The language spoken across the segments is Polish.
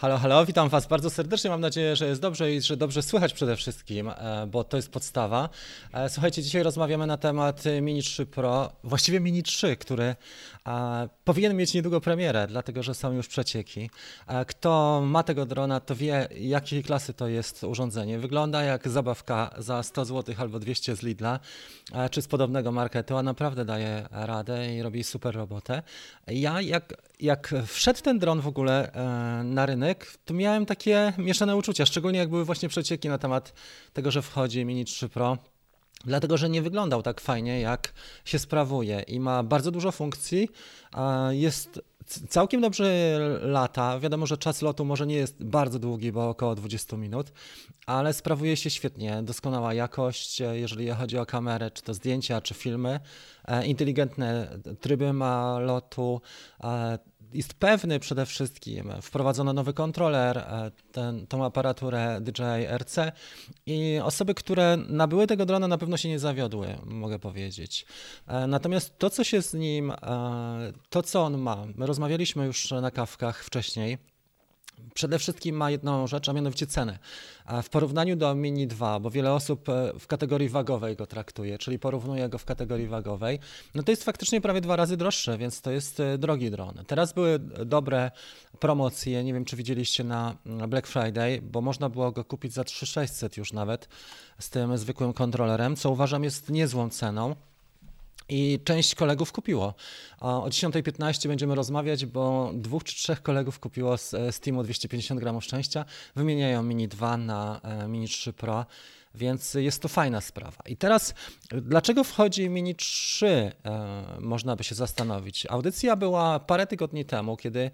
Halo, halo, witam Was bardzo serdecznie. Mam nadzieję, że jest dobrze i że dobrze słychać przede wszystkim, e, bo to jest podstawa. E, słuchajcie, dzisiaj rozmawiamy na temat Mini 3 Pro, właściwie Mini 3, który e, powinien mieć niedługo premierę, dlatego że są już przecieki. Kto ma tego drona, to wie, jakiej klasy to jest urządzenie. Wygląda jak zabawka za 100 zł albo 200 z Lidla, czy z podobnego marketu, a naprawdę daje radę i robi super robotę. Ja, jak, jak wszedł ten dron w ogóle na rynek, rynek, to miałem takie mieszane uczucia, szczególnie jak były właśnie przecieki na temat tego, że wchodzi Mini 3 Pro. Dlatego, że nie wyglądał tak fajnie, jak się sprawuje i ma bardzo dużo funkcji. Jest całkiem dobrze lata. Wiadomo, że czas lotu może nie jest bardzo długi, bo około 20 minut, ale sprawuje się świetnie. Doskonała jakość, jeżeli chodzi o kamerę, czy to zdjęcia, czy filmy. E, inteligentne tryby ma lotu e, jest pewny przede wszystkim. Wprowadzono nowy kontroler, e, ten, tą aparaturę DJI RC i osoby, które nabyły tego drona na pewno się nie zawiodły, mogę powiedzieć. E, natomiast to, co się z nim, e, to co on ma, my rozmawialiśmy już na kawkach wcześniej, Przede wszystkim ma jedną rzecz, a mianowicie cenę. W porównaniu do Mini 2, bo wiele osób e, w kategorii wagowej go traktuje, czyli porównuje go w kategorii wagowej, no to jest faktycznie prawie dwa razy droższe, więc to jest e, drogi dron. Teraz były dobre promocje, nie wiem czy widzieliście na Black Friday, bo można było go kupić za 3600 już nawet z tym zwykłym kontrolerem, co uważam jest niezłą ceną. I część kolegów kupiło. O 10.15 będziemy rozmawiać, bo dwóch czy trzech kolegów kupiło z Steamu 250 gramów szczęścia. Wymieniają Mini 2 na e, Mini 3 Pro więc jest to fajna sprawa. I teraz, dlaczego wchodzi Mini 3? E, można by się zastanowić. Audycja była parę tygodni temu, kiedy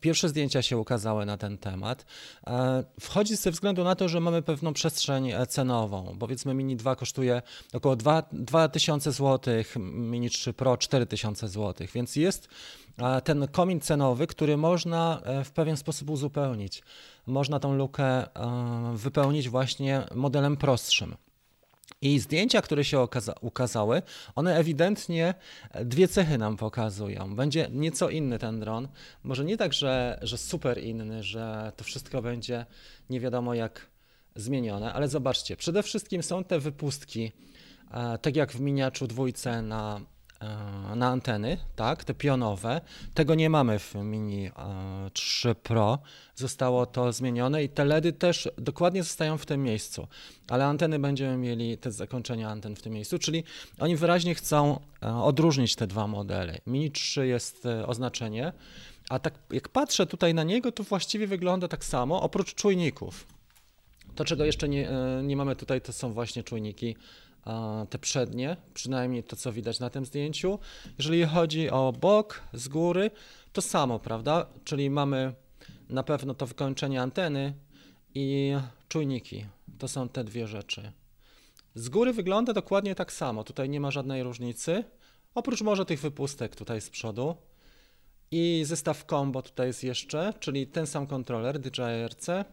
pierwsze zdjęcia się ukazały na ten temat. E, wchodzi ze względu na to, że mamy pewną przestrzeń cenową. Powiedzmy, Mini 2 kosztuje około 2000 zł, Mini 3 Pro 4000 zł, więc jest ten komin cenowy, który można e, w pewien sposób uzupełnić. Można tą lukę e, wypełnić właśnie modelem prostszym. I zdjęcia, które się ukazały, one ewidentnie dwie cechy nam pokazują. Będzie nieco inny ten dron. Może nie tak, że, że super inny, że to wszystko będzie nie wiadomo jak zmienione, ale zobaczcie, przede wszystkim są te wypustki, e, tak jak w miniaczu dwójce na na anteny, tak, te pionowe. Tego nie mamy w Mini 3 e, Pro. Zostało to zmienione i te LEDy też dokładnie zostają w tym miejscu, ale anteny będziemy mieli, te zakończenia anten w tym miejscu, czyli oni wyraźnie chcą e, odróżnić te dwa modele. Mini 3 jest oznaczenie, a tak jak patrzę tutaj na niego, to właściwie wygląda tak samo, oprócz czujników. To, czego jeszcze nie, nie mamy tutaj, to są właśnie czujniki te przednie, przynajmniej to, co widać na tym zdjęciu. Jeżeli chodzi o bok, z góry, to samo, prawda? Czyli mamy na pewno to wykończenie anteny i czujniki. To są te dwie rzeczy. Z góry wygląda dokładnie tak samo. Tutaj nie ma żadnej różnicy, oprócz może tych wypustek tutaj z przodu. I zestaw combo tutaj jest jeszcze, czyli ten sam kontroler DJI RC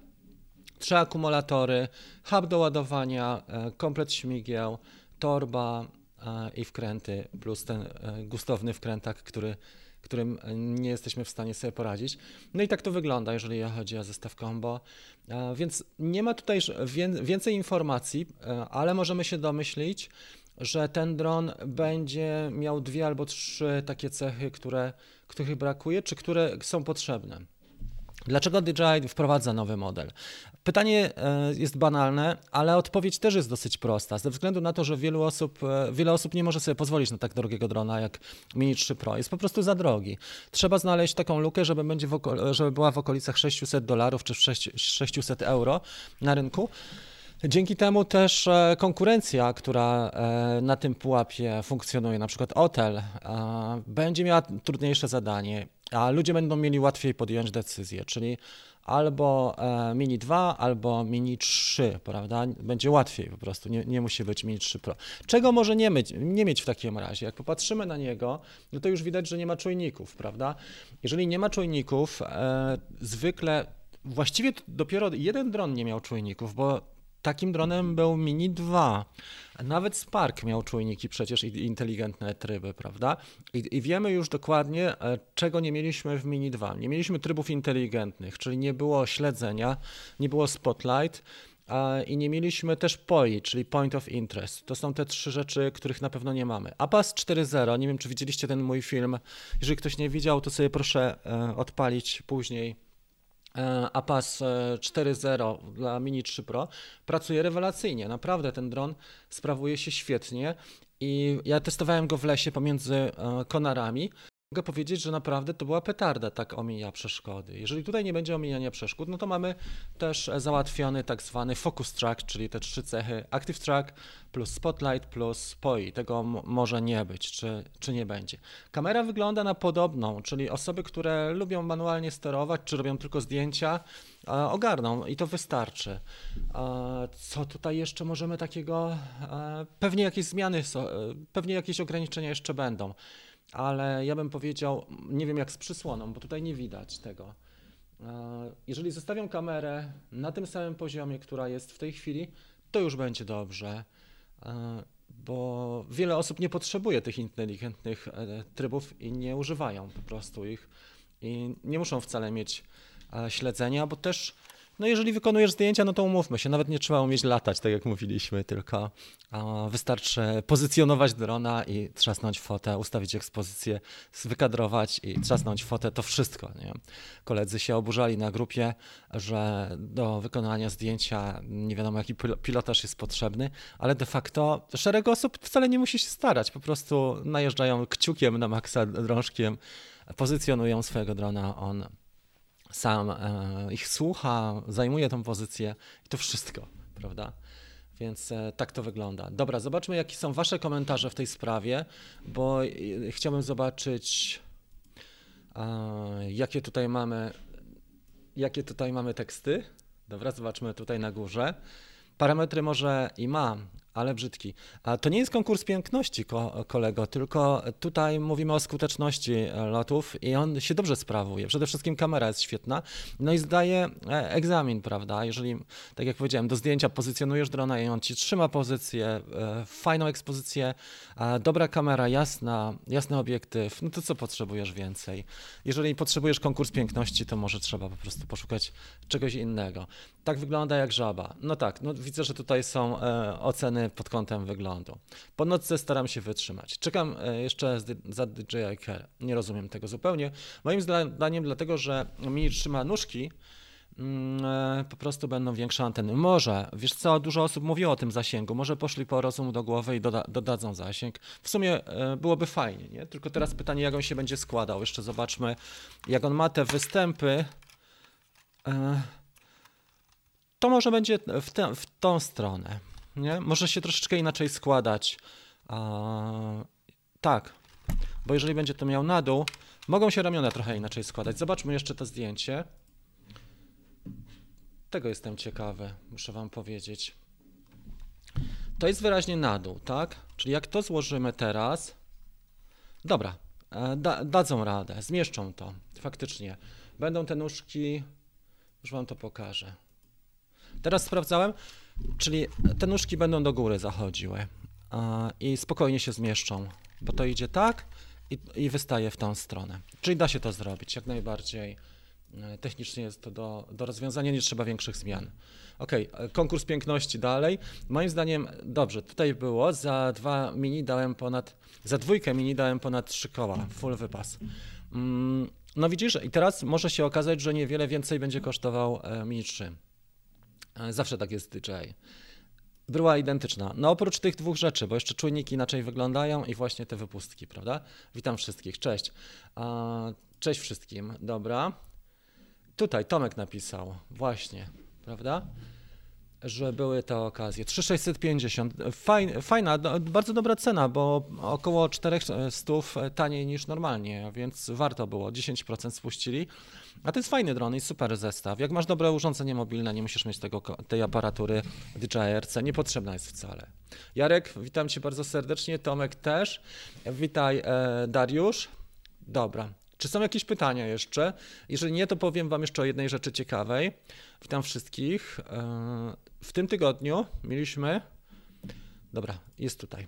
trzy akumulatory, hub do ładowania, e, komplet śmigieł, torba e, i wkręty, plus ten e, gustowny wkrętak, który, którym nie jesteśmy w stanie sobie poradzić. No i tak to wygląda, jeżeli chodzi o zestaw combo. Więc nie ma tutaj więcej informacji, ale możemy się domyślić, że ten dron będzie miał dwie albo trzy takie cechy, które, których brakuje, czy które są potrzebne. Dlaczego DJI wprowadza nowy model? Pytanie e, jest banalne, ale odpowiedź też jest dosyć prosta. Ze względu na to, że wielu osób, e, wiele osób nie może sobie pozwolić na tak drogiego drona jak Mini 3 Pro. Jest po prostu za drogi. Trzeba znaleźć taką lukę, żeby, będzie żeby była w okolicach 600 dolarów czy 600 euro na rynku. Dzięki temu też e, konkurencja, która na tym pułapie funkcjonuje, na przykład hotel, będzie miała trudniejsze zadanie a ludzie będą mieli łatwiej podjąć decyzję, czyli albo e, Mini 2, albo Mini 3, prawda? Będzie łatwiej po prostu, nie, nie musi być Mini 3 Pro. Czego może nie mieć, nie mieć w takim razie? Jak popatrzymy na niego, no to już widać, że nie ma czujników, prawda? Jeżeli nie ma czujników, e, zwykle, właściwie dopiero jeden dron nie miał czujników, bo Takim dronem był Mini 2. Nawet Spark miał czujniki przecież i inteligentne tryby, prawda? I, I, wiemy już dokładnie, e, czego nie mieliśmy w Mini 2. Nie mieliśmy trybów inteligentnych, czyli nie było śledzenia, nie było spotlight, i nie mieliśmy też POI, czyli Point of Interest. To są te trzy rzeczy, których na pewno nie mamy. APAS 4.0, nie wiem czy widzieliście ten mój film. Jeżeli ktoś nie widział, to sobie proszę e, odpalić później. E, APAS 4.0 dla Mini 3 Pro pracuje rewelacyjnie. Naprawdę ten dron sprawuje się świetnie i ja testowałem go w lesie pomiędzy e, konarami Mogę powiedzieć, że naprawdę to była petarda, tak omija przeszkody. Jeżeli tutaj nie będzie omijania przeszkód, no to mamy też załatwiony tak zwany focus track, czyli te trzy cechy active track plus spotlight plus POI. Tego może nie być, czy, czy nie będzie. Kamera wygląda na podobną, czyli osoby, które lubią manualnie sterować, czy robią tylko zdjęcia, ogarną i to wystarczy. Co tutaj jeszcze możemy takiego? Pewnie jakieś zmiany, pewnie jakieś ograniczenia jeszcze będą ale ja bym powiedział, nie wiem jak z przysłoną, bo tutaj nie widać tego. E, jeżeli zostawią kamerę na tym samym poziomie, która jest w tej chwili, to już będzie dobrze, e, bo wiele osób nie potrzebuje tych inteligentnych e, trybów i nie używają po prostu ich i nie muszą wcale mieć śledzenia, bo też no jeżeli wykonujesz zdjęcia, no to umówmy się, nawet nie trzeba umieć latać, tak jak mówiliśmy, tylko wystarczy pozycjonować drona i trzasnąć fotę, ustawić ekspozycję, wykadrować i trzasnąć fotę, to wszystko. Nie? Koledzy się oburzali na grupie, że do wykonania zdjęcia nie wiadomo jaki pilotaż jest potrzebny, ale de facto szereg osób wcale nie musi się starać, po prostu najeżdżają kciukiem na maksa drążkiem, pozycjonują swojego drona, on sam e, ich słucha, zajmuje tą pozycję i to wszystko, prawda? Więc e, tak to wygląda. Dobra, zobaczmy, jakie są Wasze komentarze w tej sprawie, bo e, chciałbym zobaczyć, jakie tutaj mamy, jakie tutaj mamy teksty. Dobra, zobaczmy tutaj na górze. Parametry może i ma, ale brzydki. A to nie jest konkurs piękności, kolego, tylko tutaj mówimy o skuteczności e, lotów i on się dobrze sprawuje. Przede wszystkim kamera jest świetna, no i zdaje e, egzamin, prawda? Jeżeli, tak jak powiedziałem, do zdjęcia pozycjonujesz drona i on ci trzyma pozycję, e, fajną ekspozycję, dobra kamera, jasna, jasny obiektyw, no to co potrzebujesz więcej? Jeżeli potrzebujesz konkurs piękności, to może trzeba po prostu poszukać czegoś innego. Tak wygląda jak żaba. No tak, no widzę, że tutaj są oceny pod kątem wyglądu. Po nocce staram się wytrzymać. Czekam e, jeszcze za DJI Care. Nie rozumiem tego zupełnie. Moim zdaniem dlatego, że mi trzyma nóżki, mm, e, po prostu będą większe anteny. Może, wiesz co, dużo osób mówiło o tym zasięgu, może poszli po rozum do głowy i doda dodadzą zasięg. W sumie e, byłoby fajnie, nie? Tylko teraz pytanie, jak on się będzie składał. Jeszcze zobaczmy, jak on ma te występy. To może będzie w, te, w tą stronę nie? Może się troszeczkę inaczej składać. Tak, bo jeżeli będzie to miał na dół, mogą się ramiona trochę inaczej składać. Zobaczmy jeszcze to zdjęcie. Tego jestem ciekawy, muszę wam powiedzieć. To jest wyraźnie na dół, tak? Czyli jak to złożymy teraz, dobra, e, da, dadzą radę, zmieszczą to, faktycznie. Będą te nóżki, już wam to pokażę. Teraz sprawdzałem, Czyli te nóżki będą do góry zachodziły i spokojnie się zmieszczą, bo to idzie tak i, i wystaje w tą stronę. Czyli da się to zrobić, jak najbardziej e, technicznie jest to do, do rozwiązania, nie trzeba większych zmian. Ok, e, konkurs piękności dalej. Moim zdaniem dobrze, tutaj było, za dwa mini dałem ponad, za dwójkę mini dałem ponad trzy koła, full wypas. Mm, no widzisz, i teraz może się okazać, że niewiele więcej będzie kosztował e, Mini 3. E, zawsze tak jest DJI. Była identyczna. No oprócz tych dwóch rzeczy, bo jeszcze czujniki inaczej wyglądają i właśnie te wypustki, prawda? Witam wszystkich, cześć. Cześć wszystkim, dobra. Tutaj Tomek napisał, właśnie, prawda? Że były te okazje. 3650, fajna, bardzo dobra cena, bo około 400 taniej niż normalnie, więc warto było, 10% spuścili. A to jest fajny dron i super zestaw. Jak masz dobre urządzenie mobilne, nie musisz mieć tego, tej aparatury DJI-RC, niepotrzebna jest wcale. Jarek, witam Cię bardzo serdecznie, Tomek też. Witaj e, Dariusz. Dobra, Czy są jakieś pytania jeszcze? Jeżeli nie, to powiem Wam jeszcze o jednej rzeczy ciekawej. Witam wszystkich. E, w tym tygodniu mieliśmy. Dobra, jest tutaj.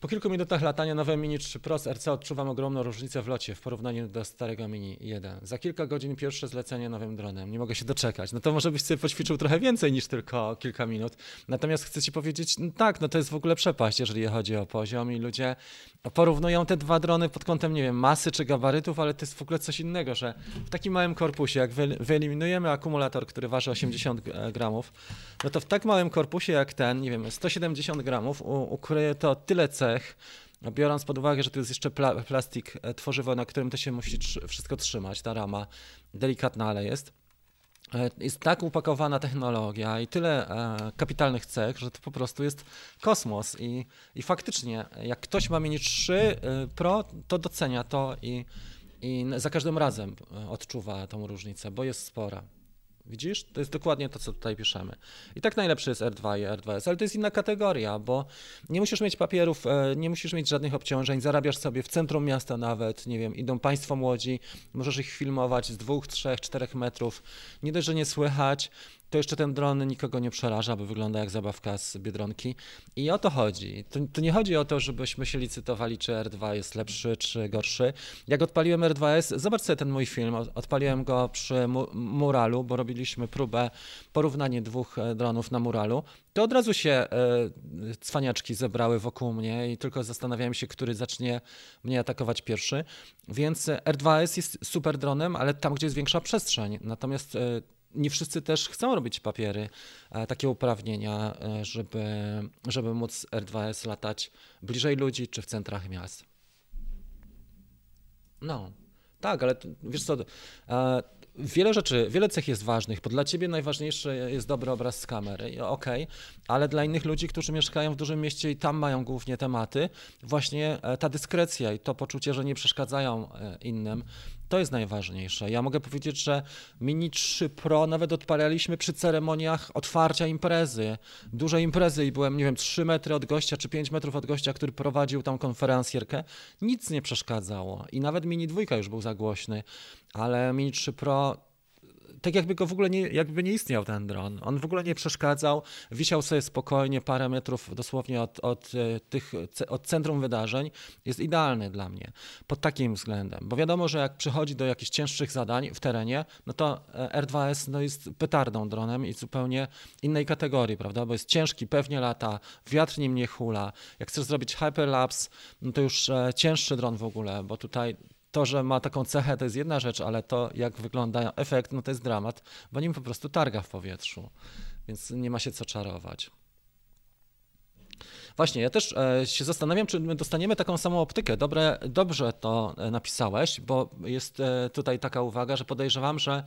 Po kilku minutach latania nowe Mini 3 Pro z RC odczuwam ogromną różnicę w locie w porównaniu do starego Mini 1. Za kilka godzin pierwsze zlecenie nowym dronem. Nie mogę się doczekać. No to może byś sobie poćwiczył trochę więcej niż tylko kilka minut. Natomiast chcę ci powiedzieć, no tak, no to jest w ogóle przepaść, jeżeli chodzi o poziom i ludzie porównują te dwa drony pod kątem, nie wiem, masy czy gabarytów, ale to jest w ogóle coś innego, że w takim małym korpusie, jak wyeliminujemy akumulator, który waży 80 gramów, no to w tak małym korpusie jak ten, nie wiem, 170 gramów, ukryje to tyle cech, biorąc pod uwagę, że to jest jeszcze pla plastik, e, tworzywo, na którym to się musi tr wszystko trzymać, ta rama, delikatna, ale jest e, jest tak upakowana technologia i tyle e, kapitalnych cech, że to po prostu jest kosmos. I, I faktycznie, jak ktoś ma Mini 3 e, Pro, to docenia to i, i za każdym razem odczuwa tą różnicę, bo jest spora. Widzisz? To jest dokładnie to, co tutaj piszemy. I tak najlepszy jest R2 i R2S, ale to jest inna kategoria, bo nie musisz mieć papierów, e, nie musisz mieć żadnych obciążeń, zarabiasz sobie w centrum miasta nawet, nie wiem, idą państwo młodzi, możesz ich filmować z dwóch, trzech, czterech metrów. Nie dość, że nie słychać, to jeszcze ten dron nikogo nie przeraża, bo wygląda jak zabawka z Biedronki. I o to chodzi. To, to, nie chodzi o to, żebyśmy się licytowali, czy R2 jest lepszy, czy gorszy. Jak odpaliłem R2S, zobacz sobie ten mój film, odpaliłem go przy muralu, bo robiliśmy próbę porównanie dwóch e, dronów na muralu. To od razu się e, cwaniaczki zebrały wokół mnie i tylko zastanawiałem się, który zacznie mnie atakować pierwszy. Więc R2S jest super dronem, ale tam, gdzie jest większa przestrzeń. Natomiast e, nie wszyscy też chcą robić papiery, e, takie uprawnienia, e, żeby, żeby móc R2S latać bliżej ludzi czy w centrach miast. No, tak, ale wiesz co, e, wiele rzeczy, wiele cech jest ważnych, bo dla ciebie najważniejszy jest dobry obraz z kamery, ok, ale dla innych ludzi, którzy mieszkają w dużym mieście i tam mają głównie tematy, właśnie ta dyskrecja i to poczucie, że nie przeszkadzają innym, to jest najważniejsze. Ja mogę powiedzieć, że Mini 3 Pro nawet odpalaliśmy przy ceremoniach otwarcia imprezy. Duże imprezy i byłem, nie wiem, 3 metry od gościa czy 5 metrów od gościa, który prowadził tą konferencjerkę. Nic nie przeszkadzało. I nawet Mini 2 już był za głośny, ale Mini 3 Pro tak jakby go w ogóle nie, jakby nie istniał ten dron. On w ogóle nie przeszkadzał, wisiał sobie spokojnie parę metrów dosłownie od, od, e, tych, od centrum wydarzeń. Jest idealny dla mnie pod takim względem, bo wiadomo, że jak przychodzi do jakichś cięższych zadań w terenie, no to e, R2S no jest petardą dronem i zupełnie innej kategorii, prawda, bo jest ciężki, pewnie lata, wiatr nim nie hula. Jak chcesz zrobić hyperlapse, no to już e, cięższy dron w ogóle, bo tutaj to, że ma taką cechę, to jest jedna rzecz, ale to, jak wygląda efekt, no to jest dramat, bo nim po prostu targa w powietrzu, więc nie ma się co czarować. Właśnie, ja też e, się zastanawiam, czy my dostaniemy taką samą optykę. Dobre, dobrze to e, napisałeś, bo jest e, tutaj taka uwaga, że podejrzewam, że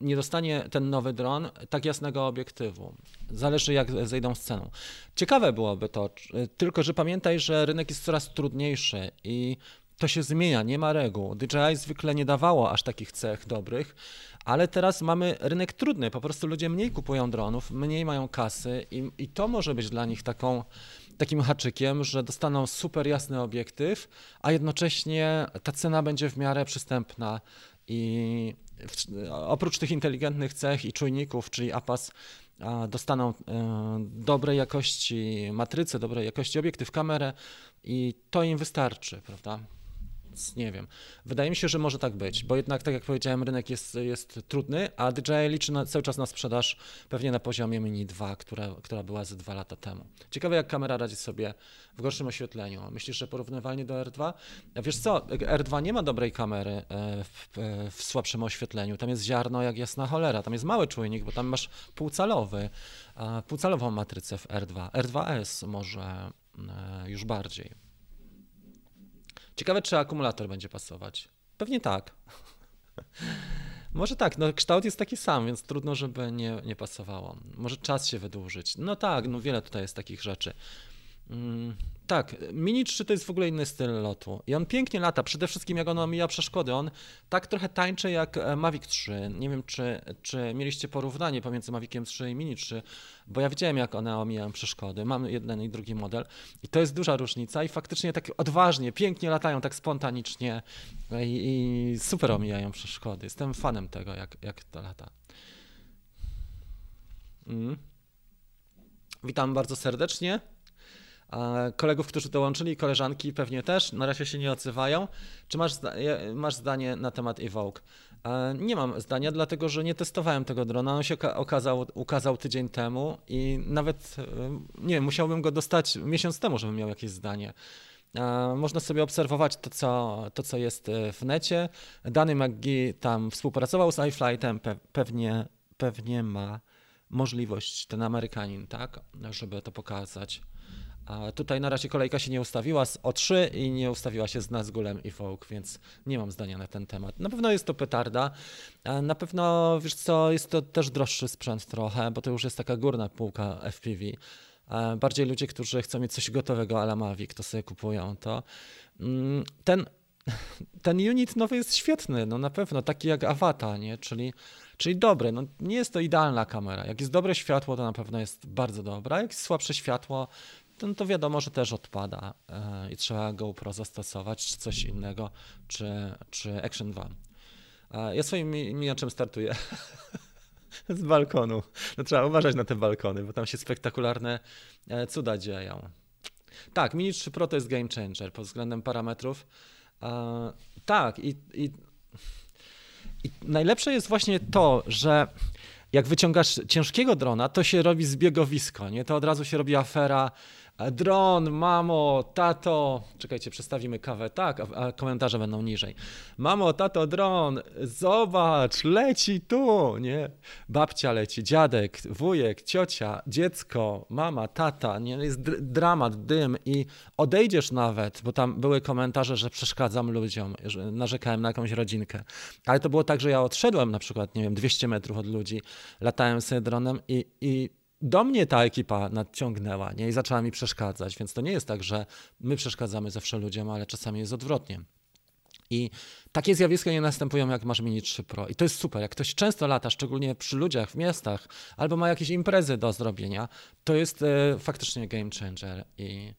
nie dostanie ten nowy dron tak jasnego obiektywu. Zależy jak zejdą z ceną. Ciekawe byłoby to, tylko że pamiętaj, że rynek jest coraz trudniejszy i to się zmienia, nie ma reguł. DJI zwykle nie dawało aż takich cech dobrych, ale teraz mamy rynek trudny. Po prostu ludzie mniej kupują dronów, mniej mają kasy i, i to może być dla nich taką, takim haczykiem, że dostaną super jasny obiektyw, a jednocześnie ta cena będzie w miarę przystępna i w, oprócz tych inteligentnych cech i czujników, czyli APAS, dostaną e, dobrej jakości matrycę, dobrej jakości obiektyw, kamerę i to im wystarczy, prawda? Więc nie wiem. Wydaje mi się, że może tak być, bo jednak, tak jak powiedziałem, rynek jest, jest trudny, a DJI liczy na, cały czas na sprzedaż pewnie na poziomie Mini 2, która, która była ze dwa lata temu. Ciekawe, jak kamera radzi sobie w gorszym oświetleniu. Myślisz, że porównywalnie do R2? Wiesz co, R2 nie ma dobrej kamery e, w, e, w słabszym oświetleniu. Tam jest ziarno jak jasna cholera. Tam jest mały czujnik, bo tam masz półcalowy, półcalową matrycę w R2. R2S może e, już bardziej. Ciekawe, czy akumulator będzie pasować. Pewnie tak. Może tak, no kształt jest taki sam, więc trudno, żeby nie, nie pasowało. Może czas się wydłużyć. No tak, no wiele tutaj jest takich rzeczy. Mm, tak, Mini 3 to jest w ogóle inny styl lotu i on pięknie lata, przede wszystkim jak on omija przeszkody, on tak trochę tańczy jak e, Mavic 3, nie wiem czy, czy mieliście porównanie pomiędzy Maviciem 3 i Mini 3, bo ja widziałem jak one omijają przeszkody, mam jeden i drugi model i to jest duża różnica i faktycznie tak odważnie, pięknie latają, tak spontanicznie i, i super omijają przeszkody, jestem fanem tego jak, jak to lata. Mm. Witam bardzo serdecznie. Kolegów, którzy dołączyli, koleżanki pewnie też, na razie się nie odzywają. Czy masz, masz zdanie na temat Evoke? Nie mam zdania, dlatego że nie testowałem tego drona. On się okazał, ukazał tydzień temu i nawet, e, nie wiem, musiałbym go dostać miesiąc temu, żebym miał jakieś zdanie. Można sobie obserwować to, co, to, co jest e, w necie. Dany McGee tam współpracował z iFlightem, pe pewnie, pewnie ma możliwość, ten Amerykanin, tak, żeby to pokazać. A tutaj na razie kolejka się nie ustawiła z O3 i nie ustawiła się z Nazgulem i Folk, więc nie mam zdania na ten temat. Na pewno jest to petarda. Na pewno, wiesz co, jest to też droższy sprzęt trochę, bo to już jest taka górna półka FPV. Bardziej ludzie, którzy chcą mieć coś gotowego ala Mavic, to sobie kupują to. Mm, ten, ten unit nowy jest świetny, no na pewno, taki jak Avata, nie? Czyli, czyli dobry. No, nie jest to idealna kamera. Jak jest dobre światło, to na pewno jest bardzo dobra. Jak jest słabsze światło, to, to wiadomo, że też odpada e, i trzeba GoPro zastosować, czy coś innego, czy, czy Action 2. Ja swoim miniaczem startuję z balkonu. No, trzeba uważać na te balkony, bo tam się spektakularne e, cuda dzieją. Tak, Mini 3 Pro to jest game changer pod względem parametrów. Tak, i, i, i najlepsze jest właśnie to, że jak wyciągasz ciężkiego drona, to się robi zbiegowisko, nie? To od razu się robi afera Dron, mamo, tato. Czekajcie, przestawimy kawę. Tak, a, komentarze będą niżej. Mamo, tato, dron, zobacz, leci tu, nie? Babcia leci, dziadek, wujek, ciocia, dziecko, mama, tata, nie? Jest dramat, dym i odejdziesz nawet, bo tam były komentarze, że przeszkadzam ludziom, że narzekałem na jakąś rodzinkę. Ale to było tak, że ja odszedłem na przykład, nie wiem, 200 metrów od ludzi, latałem sobie dronem i, i do mnie ta ekipa nadciągnęła nie? i zaczęła mi przeszkadzać, więc to nie jest tak, że my przeszkadzamy zawsze ludziom, ale czasami jest odwrotnie. I takie zjawiska nie następują, jak masz Mini 3 Pro. I to jest super. Jak ktoś często lata, szczególnie przy ludziach w miastach, albo ma jakieś imprezy do zrobienia, to jest e, faktycznie game changer. I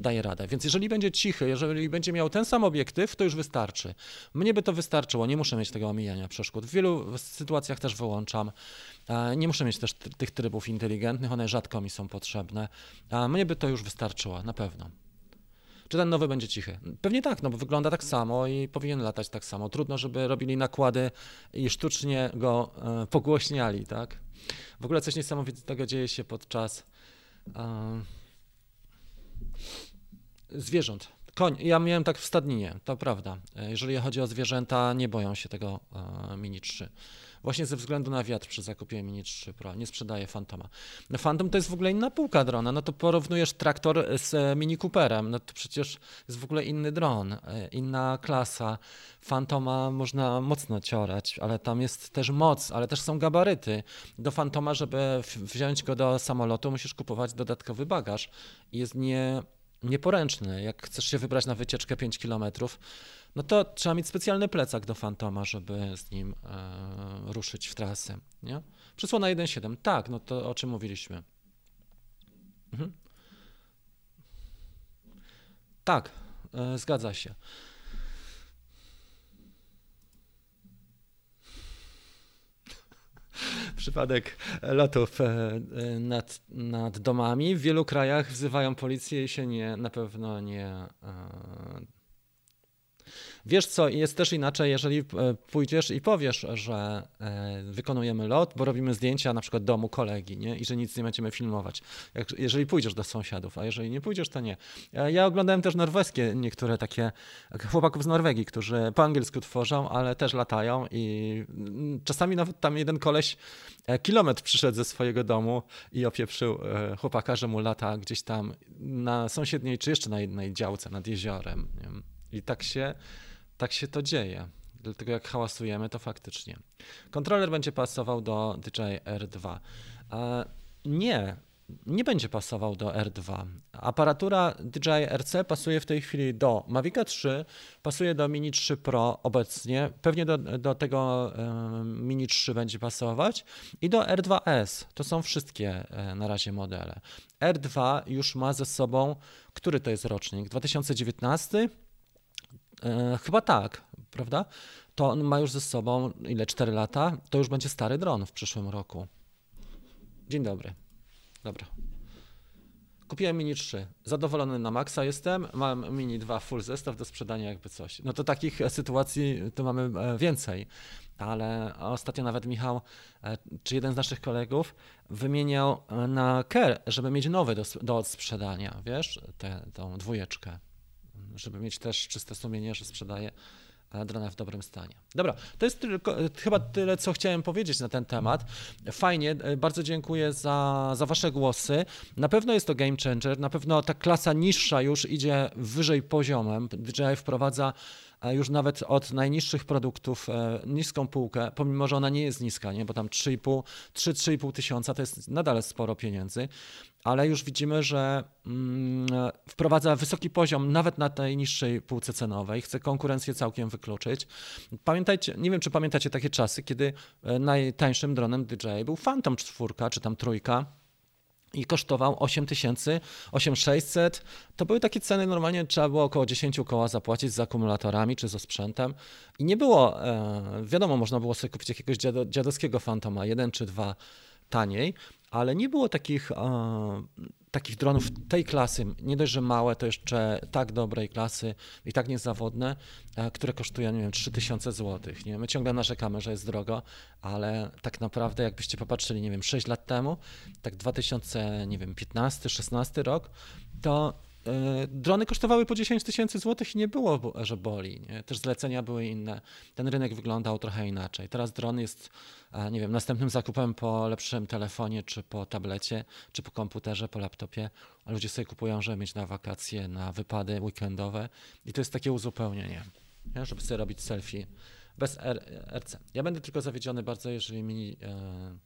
daje radę. Więc jeżeli będzie cichy, jeżeli będzie miał ten sam obiektyw, to już wystarczy. Mnie by to wystarczyło, nie muszę mieć tego omijania przeszkód. W wielu sytuacjach też wyłączam. Nie muszę mieć też tych trybów inteligentnych, one rzadko mi są potrzebne. Mnie by to już wystarczyło, na pewno. Czy ten nowy będzie cichy? Pewnie tak, no bo wygląda tak samo i powinien latać tak samo. Trudno, żeby robili nakłady i sztucznie go e, pogłośniali, tak? W ogóle coś niesamowitego dzieje się podczas e, zwierząt. Koń, ja miałem tak w stadninie, to prawda. E, jeżeli chodzi o zwierzęta, nie boją się tego Mini 3 właśnie ze względu na wiatr przy zakupie Mini 3 Pro. Nie sprzedaje Fantoma. No Phantom to jest w ogóle inna półka drona. No to porównujesz traktor z e, Mini Cooperem, no to przecież jest w ogóle inny dron, e, inna klasa. Fantoma można mocno ciorać, ale tam jest też moc, ale też są gabaryty. Do Fantoma, żeby wziąć go do samolotu, musisz kupować dodatkowy bagaż. Jest nie nieporęczny. Jak chcesz się wybrać na wycieczkę 5 kilometrów, no to trzeba mieć specjalny plecak do Fantoma, żeby z nim e, ruszyć w trasę. Nie? Przysłona 1.7, tak, no to o czym mówiliśmy. Mhm. Tak, e, zgadza się. Przypadek lotów e, nad, nad domami. W wielu krajach wzywają policję i się nie, na pewno nie e, Wiesz co, jest też inaczej, jeżeli e, pójdziesz i powiesz, że e, wykonujemy lot, bo robimy zdjęcia na przykład domu kolegi, nie? I że nic nie będziemy filmować. Jak, jeżeli pójdziesz do sąsiadów, a jeżeli nie pójdziesz, to nie. Ja oglądałem też norweskie niektóre takie chłopaków z Norwegii, którzy po angielsku tworzą, ale też latają i mm, czasami nawet tam jeden koleś e, kilometr przyszedł ze swojego domu i opieprzył chłopaka, że mu lata gdzieś tam na sąsiedniej, czy jeszcze na jednej działce nad jeziorem. Nie? I tak się, tak się to dzieje. Dlatego jak hałasujemy, to faktycznie. Kontroler będzie pasował do DJI R2. Nie, nie będzie pasował do R2. Aparatura DJI RC pasuje w tej chwili do Mavica 3, pasuje do Mini 3 Pro obecnie, pewnie do, do tego Mini 3 będzie pasować i do R2S. To są wszystkie e, na razie modele. R2 już ma ze sobą, który to jest rocznik? 2019? E, chyba tak, prawda? To on ma już ze sobą ile? 4 lata? To już będzie stary dron w przyszłym roku. Dzień dobry. Dobra. Kupiłem Mini 3. Zadowolony na maksa jestem. Mam Mini 2 full zestaw do sprzedania jakby coś. No to takich sytuacji to mamy e, więcej. Ale ostatnio nawet Michał, e, czy jeden z naszych kolegów wymieniał na Ker, żeby mieć nowy do, do sprzedania, wiesz, tę dwójeczkę. Żeby mieć też czyste sumienie, że sprzedaje drona w dobrym stanie. Dobra, to jest tylko, chyba tyle, co chciałem powiedzieć na ten temat. Fajnie, e, bardzo dziękuję za, za Wasze głosy. Na pewno jest to game changer, na pewno ta klasa niższa już idzie wyżej poziomem. DJI wprowadza już nawet od najniższych produktów e, niską półkę, pomimo że ona nie jest niska, nie? bo tam 3-3,5 tysiąca to jest nadal sporo pieniędzy, ale już widzimy, że mm, wprowadza wysoki poziom nawet na tej niższej półce cenowej, chce konkurencję całkiem wykluczyć. Pamiętajcie, nie wiem czy pamiętacie takie czasy, kiedy e, najtańszym dronem DJI był Phantom 4 czy tam trójka i kosztował 8000, 8600. To były takie ceny, normalnie trzeba było około 10 koła zapłacić z akumulatorami czy ze sprzętem. I nie było, e, wiadomo, można było sobie kupić jakiegoś dziadowskiego Fantoma, jeden czy dwa taniej, ale nie było takich, e, takich dronów tej klasy, nie dość, że małe, to jeszcze tak dobrej klasy i tak niezawodne, e, które kosztują, nie wiem, 3000 zł. Nie? My ciągle narzekamy, że jest drogo, ale tak naprawdę jakbyście popatrzyli, nie wiem, 6 lat temu, tak 2015, 16 rok, to drony kosztowały po 10 tysięcy złotych i nie było, że boli. Nie? Też zlecenia były inne. Ten rynek wyglądał trochę inaczej. Teraz dron jest, e, nie wiem, następnym zakupem po lepszym telefonie, czy po tablecie, czy po komputerze, po laptopie. Ludzie sobie kupują, żeby mieć na wakacje, na wypady weekendowe. I to jest takie uzupełnienie, nie? żeby sobie robić selfie bez RC. Ja będę tylko zawiedziony bardzo, jeżeli mi e,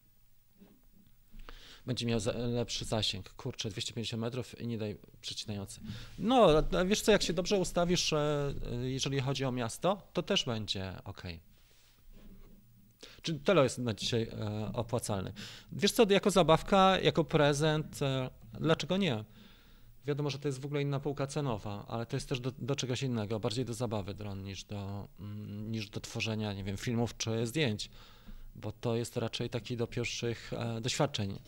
będzie miał lepszy zasięg. Kurczę, 250 metrów i nie daj przecinający. No, wiesz co, jak się dobrze ustawisz, e, jeżeli chodzi o miasto, to też będzie ok. Czy tyle jest na dzisiaj e, opłacalny? Wiesz co, jako zabawka, jako prezent, e, dlaczego nie? Wiadomo, że to jest w ogóle inna półka cenowa, ale to jest też do, do czegoś innego, bardziej do zabawy dron niż do, mm, niż do tworzenia, nie wiem, filmów czy zdjęć bo to jest raczej taki do pierwszych e, doświadczeń,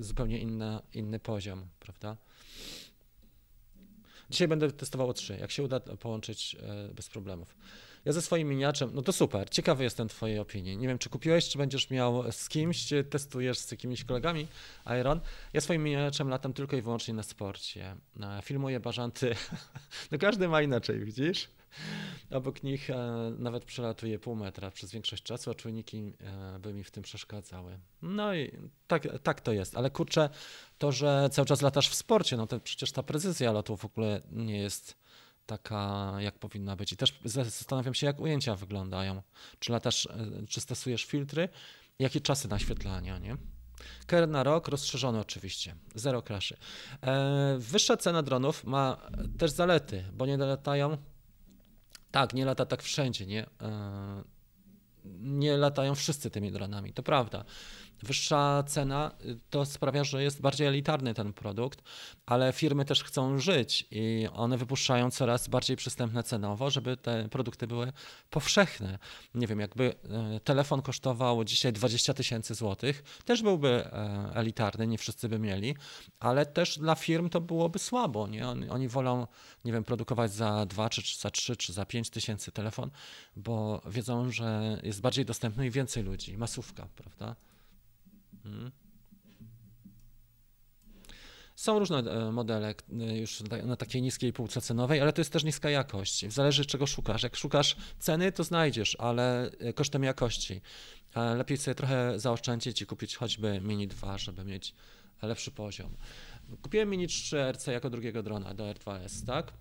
zupełnie inna, inny poziom, prawda? Dzisiaj będę testował trzy, jak się uda połączyć e, bez problemów. Ja ze swoim miniaczem, no to super, ciekawy jestem Twojej opinii. Nie wiem, czy kupiłeś, czy będziesz miał z kimś, testujesz z jakimiś kolegami Iron. Ja swoim miniaczem latam tylko i wyłącznie na sporcie. E, filmuję bażanty, no każdy ma inaczej, widzisz? Obok nich e, nawet przelatuje pół metra przez większość czasu, a czujniki e, by mi w tym przeszkadzały. No i tak, tak to jest, ale kurczę, to, że cały czas latasz w sporcie, no to przecież ta precyzja lotu w ogóle nie jest taka, jak powinna być. I też zastanawiam się, jak ujęcia wyglądają. Czy latasz, e, czy stosujesz filtry, jakie czasy naświetlania, nie? Ker na rok, rozszerzony oczywiście, zero kraszy. Wyższa cena dronów ma też zalety, bo nie latają tak, nie lata tak wszędzie, nie? E, nie latają wszyscy tymi dronami, to prawda. Wyższa cena y, to sprawia, że jest bardziej elitarny ten produkt, ale firmy też chcą żyć i one wypuszczają coraz bardziej przystępne cenowo, żeby te produkty były powszechne. Nie wiem, jakby y, telefon kosztował dzisiaj 20 tysięcy złotych, też byłby e, elitarny, nie wszyscy by mieli, ale też dla firm to byłoby słabo. Nie? Oni, wolą, nie wiem, produkować za 2, czy za 3, czy za 5 tysięcy telefon, bo wiedzą, że jest bardziej dostępny i więcej ludzi, masówka, prawda? Mhm. Są różne e, modele e, już na takiej niskiej półce cenowej, ale to jest też niska jakość. Zależy czego szukasz. Jak szukasz ceny, to znajdziesz, ale e, kosztem jakości. Lepiej sobie trochę zaoszczędzić i kupić choćby Mini 2, żeby mieć lepszy poziom. Kupiłem Mini 3 RC jako drugiego drona do R2S, tak?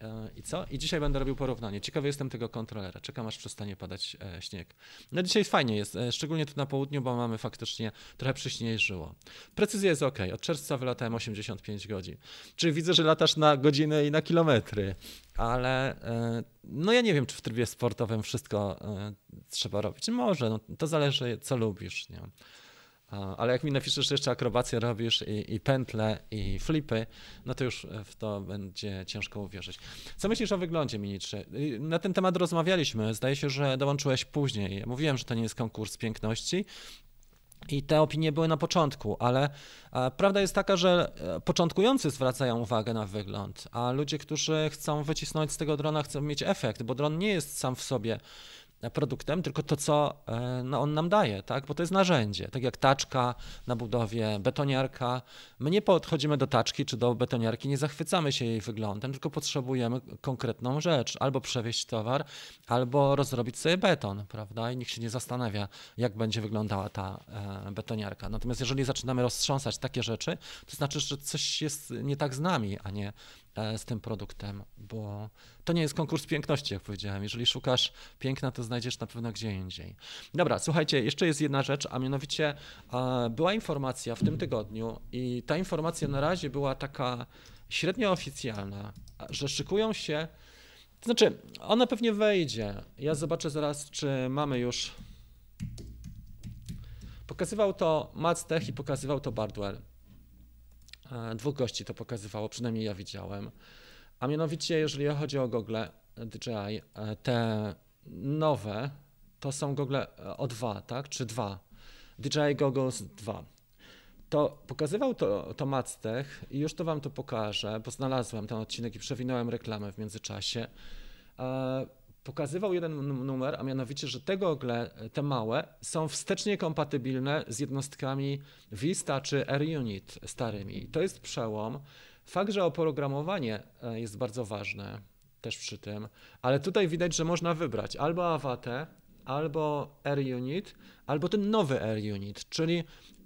E, I co? I dzisiaj będę robił porównanie. Ciekawy jestem tego kontrolera. Czekam aż przestanie padać e, śnieg. No dzisiaj fajnie jest, e, szczególnie tu na południu, bo mamy faktycznie trochę przyśnieżyło. Precyzja jest ok. Od czerwca wylatałem 85 godzin. Czyli widzę, że latasz na godziny i na kilometry. Ale no ja nie wiem, czy w trybie sportowym wszystko trzeba robić. Może, no, to zależy co lubisz. Nie? Ale jak mi napiszesz, jeszcze akrobację robisz i, i pętle i flipy, no to już w to będzie ciężko uwierzyć. Co myślisz o wyglądzie Mini 3? Na ten temat rozmawialiśmy. Zdaje się, że dołączyłeś później. Mówiłem, że to nie jest konkurs piękności. I te opinie były na początku, ale prawda jest taka, że e, początkujący zwracają uwagę na wygląd, a ludzie, którzy chcą wycisnąć z tego drona, chcą mieć efekt, bo dron nie jest sam w sobie produktem, tylko to, co e, no, on nam daje, tak? bo to jest narzędzie. Tak jak taczka na budowie, betoniarka. My nie podchodzimy do taczki czy do betoniarki, nie zachwycamy się jej wyglądem, tylko potrzebujemy konkretną rzecz. Albo przewieźć towar, albo rozrobić sobie beton, prawda? I nikt się nie zastanawia, jak będzie wyglądała ta e, betoniarka. Natomiast jeżeli zaczynamy roztrząsać takie rzeczy, to znaczy, że coś jest nie tak z nami, a nie z tym produktem, bo to nie jest konkurs piękności, jak powiedziałem. Jeżeli szukasz piękna, to znajdziesz na pewno gdzie indziej. Dobra, słuchajcie, jeszcze jest jedna rzecz, a mianowicie e, była informacja w tym tygodniu i ta informacja na razie była taka średnio oficjalna, że szykują się, to znaczy ona pewnie wejdzie. Ja zobaczę zaraz, czy mamy już Pokazywał to Maztech i pokazywał to Bardwell. E, dwóch gości to pokazywało, przynajmniej ja widziałem. A mianowicie, jeżeli chodzi o gogle DJI, e, te nowe to są gogle o dwa, tak? Czy dwa? DJI Goggles 2. To pokazywał to, to Mactech i już to wam to pokażę, bo znalazłem ten odcinek i przewinąłem reklamę w międzyczasie. E, pokazywał jeden numer, a mianowicie, że te gogle, te małe, są wstecznie kompatybilne z jednostkami Vista czy AirUnit starymi. To jest przełom. Fakt, że oprogramowanie e, jest bardzo ważne też przy tym, ale tutaj widać, że można wybrać albo Avate, albo AirUnit, albo ten nowy AirUnit, czyli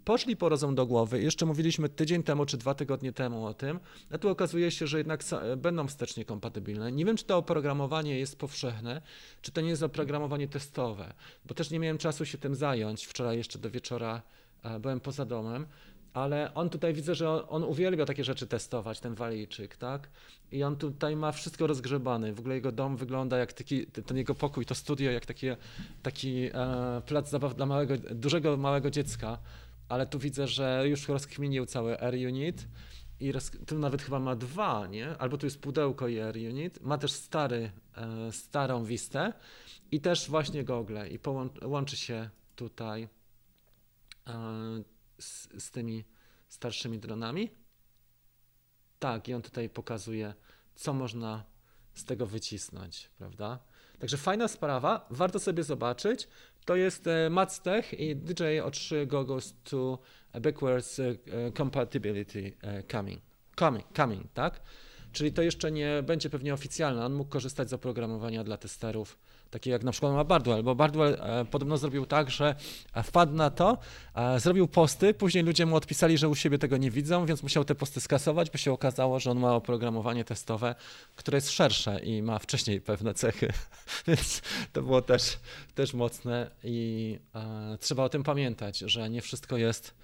poszli po rozum do głowy. Jeszcze mówiliśmy tydzień temu czy dwa tygodnie temu o tym, a tu okazuje się, że jednak będą wstecznie kompatybilne. Nie wiem, czy to oprogramowanie jest powszechne, czy to nie jest oprogramowanie testowe, bo też nie miałem czasu się tym zająć. Wczoraj jeszcze do wieczora e, byłem poza domem, ale on tutaj widzę, że on, uwielbia takie rzeczy testować, ten walijczyk, tak? I on tutaj ma wszystko rozgrzebane. W ogóle jego dom wygląda jak taki, ten jego pokój, to studio, jak taki, taki e, plac zabaw dla małego, dużego, małego dziecka ale tu widzę, że już rozkminił cały Air Unit i roz... tu nawet chyba ma dwa, nie? Albo tu jest pudełko i Air Unit. Ma też stary, e, starą Vistę i też właśnie gogle i łączy się tutaj e, z, z tymi starszymi dronami. Tak, i on tutaj pokazuje, co można z tego wycisnąć, prawda? Także fajna sprawa, warto sobie zobaczyć. To jest e, Maztech i DJI O3 Goggles to Backwards e, Compatibility e, Coming. Coming, coming, tak? Czyli to jeszcze nie będzie pewnie oficjalne. On mógł korzystać z oprogramowania dla testerów takie jak na przykład ma Bardwell, bo Bardwell e, podobno zrobił tak, że e, wpadł na to, e, zrobił posty, później ludzie mu odpisali, że u siebie tego nie widzą, więc musiał te posty skasować, bo się okazało, że on ma oprogramowanie testowe, które jest szersze i ma wcześniej pewne cechy, więc to było też, też mocne i trzeba o tym pamiętać, że nie wszystko jest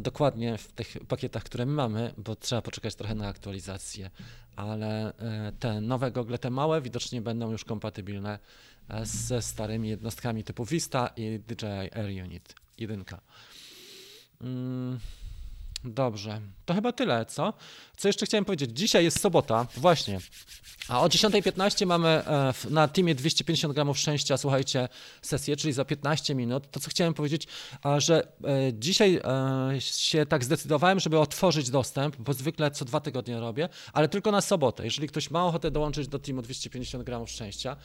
dokładnie w tych pakietach, które my mamy, bo trzeba poczekać trochę na aktualizację, ale te nowe gogle, te małe, widocznie będą już kompatybilne ze starymi jednostkami typu Vista i DJI Air Unit 1. Mm, dobrze, to chyba tyle, co? Co jeszcze chciałem powiedzieć? Dzisiaj jest sobota, właśnie. A o 10.15 mamy e, na teamie 250 gramów szczęścia, słuchajcie, sesję, czyli za 15 minut. To, co chciałem powiedzieć, że e, dzisiaj e, się tak zdecydowałem, żeby otworzyć dostęp, bo zwykle co dwa tygodnie robię, ale tylko na sobotę. Jeżeli ktoś ma ochotę dołączyć do teamu 250 gramów szczęścia,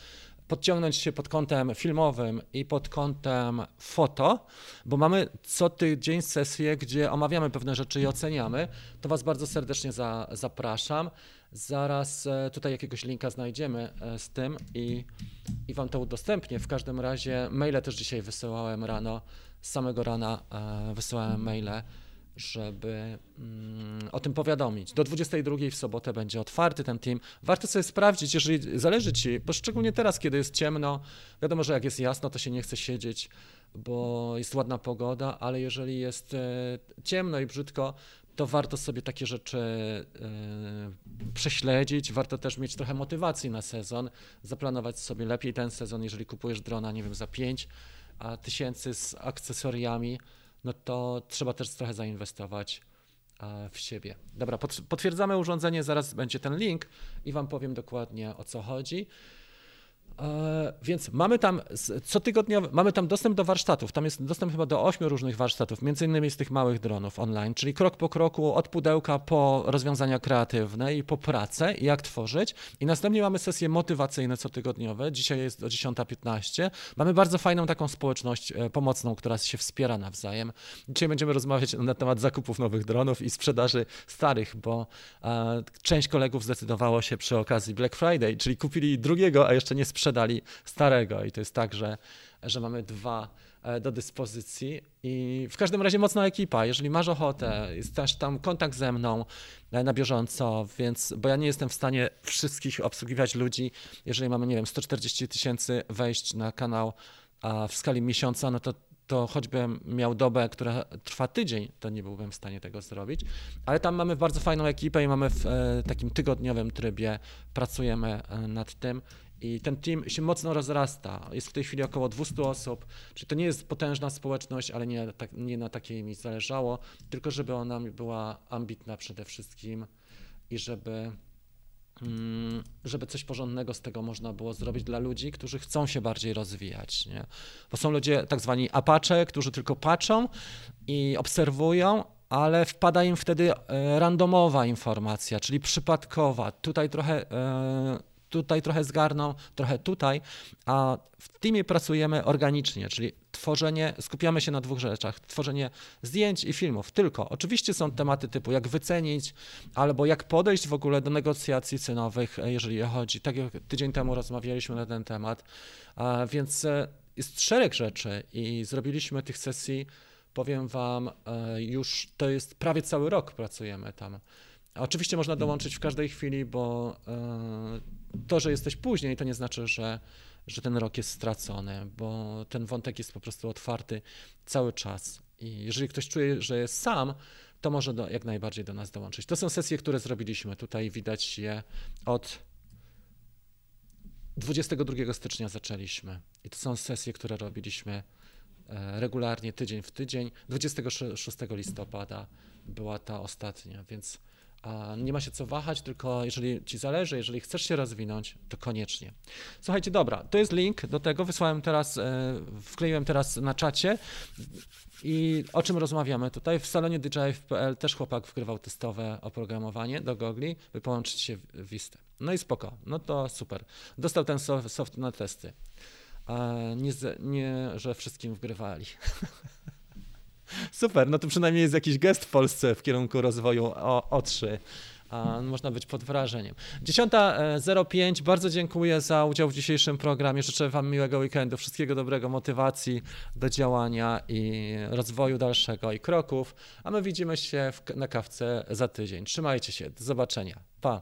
podciągnąć się pod kątem filmowym i pod kątem foto, bo mamy co tydzień sesję, gdzie omawiamy pewne rzeczy i oceniamy, to Was bardzo serdecznie za, zapraszam. Zaraz e, tutaj jakiegoś linka znajdziemy e, z tym i, i Wam to udostępnię. W każdym razie maile też dzisiaj wysyłałem rano, z samego rana e, wysyłałem maile żeby mm, o tym powiadomić. Do 22 w sobotę będzie otwarty ten team. Warto sobie sprawdzić, jeżeli zależy Ci, bo szczególnie teraz, kiedy jest ciemno, wiadomo, że jak jest jasno, to się nie chce siedzieć, bo jest ładna pogoda, ale jeżeli jest e, ciemno i brzydko, to warto sobie takie rzeczy e, prześledzić, warto też mieć trochę motywacji na sezon, zaplanować sobie lepiej ten sezon, jeżeli kupujesz drona, nie wiem, za 5 tysięcy z akcesoriami, no to trzeba też trochę zainwestować w siebie. Dobra, potwierdzamy urządzenie, zaraz będzie ten link i Wam powiem dokładnie o co chodzi. E, więc mamy tam cotygodniowo, mamy tam dostęp do warsztatów. Tam jest dostęp chyba do ośmiu różnych warsztatów, między innymi z tych małych dronów online, czyli krok po kroku od pudełka po rozwiązania kreatywne i po pracę jak tworzyć. I następnie mamy sesje motywacyjne cotygodniowe. Dzisiaj jest o 10.15. Mamy bardzo fajną taką społeczność e, pomocną, która się wspiera nawzajem. Dzisiaj będziemy rozmawiać na temat zakupów nowych dronów i sprzedaży starych, bo e, część kolegów zdecydowało się przy okazji Black Friday, czyli kupili drugiego, a jeszcze nie sprzedali sprzedali starego i to jest tak, że, że mamy dwa e, do dyspozycji i w każdym razie mocna ekipa. Jeżeli masz ochotę, jest też tam kontakt ze mną e, na bieżąco, więc, bo ja nie jestem w stanie wszystkich obsługiwać ludzi. Jeżeli mamy, nie wiem, 140 tysięcy wejść na kanał w skali miesiąca, no to to choćbym miał dobę, która trwa tydzień, to nie byłbym w stanie tego zrobić. Ale tam mamy bardzo fajną ekipę i mamy w e, takim tygodniowym trybie, pracujemy nad tym i ten team się mocno rozrasta. Jest w tej chwili około 200 osób, czyli to nie jest potężna społeczność, ale nie, tak, nie na takiej mi zależało, tylko żeby ona była ambitna przede wszystkim i żeby, mm, żeby coś porządnego z tego można było zrobić dla ludzi, którzy chcą się bardziej rozwijać. Nie? Bo są ludzie tak zwani apacze, którzy tylko patrzą i obserwują, ale wpada im wtedy e, randomowa informacja, czyli przypadkowa. Tutaj trochę e, tutaj trochę zgarną, trochę tutaj, a w teamie pracujemy organicznie, czyli tworzenie, skupiamy się na dwóch rzeczach, tworzenie zdjęć i filmów tylko. Oczywiście są tematy typu jak wycenić, albo jak podejść w ogóle do negocjacji cenowych, e, jeżeli chodzi. Tak jak tydzień temu rozmawialiśmy na ten temat, więc e, jest szereg rzeczy i zrobiliśmy tych sesji, powiem Wam, e, już to jest prawie cały rok pracujemy tam. Oczywiście można dołączyć w każdej chwili, bo to, że jesteś później, to nie znaczy, że, że ten rok jest stracony, bo ten wątek jest po prostu otwarty cały czas. I jeżeli ktoś czuje, że jest sam, to może do, jak najbardziej do nas dołączyć. To są sesje, które zrobiliśmy. Tutaj widać je od 22 stycznia zaczęliśmy. I to są sesje, które robiliśmy e, regularnie, tydzień w tydzień. 26 listopada była ta ostatnia, więc nie ma się co wahać, tylko jeżeli ci zależy, jeżeli chcesz się rozwinąć, to koniecznie. Słuchajcie, dobra, to jest link do tego, wysłałem teraz, e, wkleiłem teraz na czacie i o czym rozmawiamy tutaj? W salonie DJI.pl też chłopak wgrywał testowe oprogramowanie do gogli, by połączyć się w Vista. No i spoko, no to super. Dostał ten soft na testy. Nie, nie, że wszystkim wgrywali. Super, no to przynajmniej jest jakiś gest w Polsce w kierunku rozwoju O3. A można być pod wrażeniem. 10.05, bardzo dziękuję za udział w dzisiejszym programie. Życzę Wam miłego weekendu, wszystkiego dobrego, motywacji do działania i rozwoju dalszego i kroków. A my widzimy się w, na kawce za tydzień. Trzymajcie się, do zobaczenia. Pa.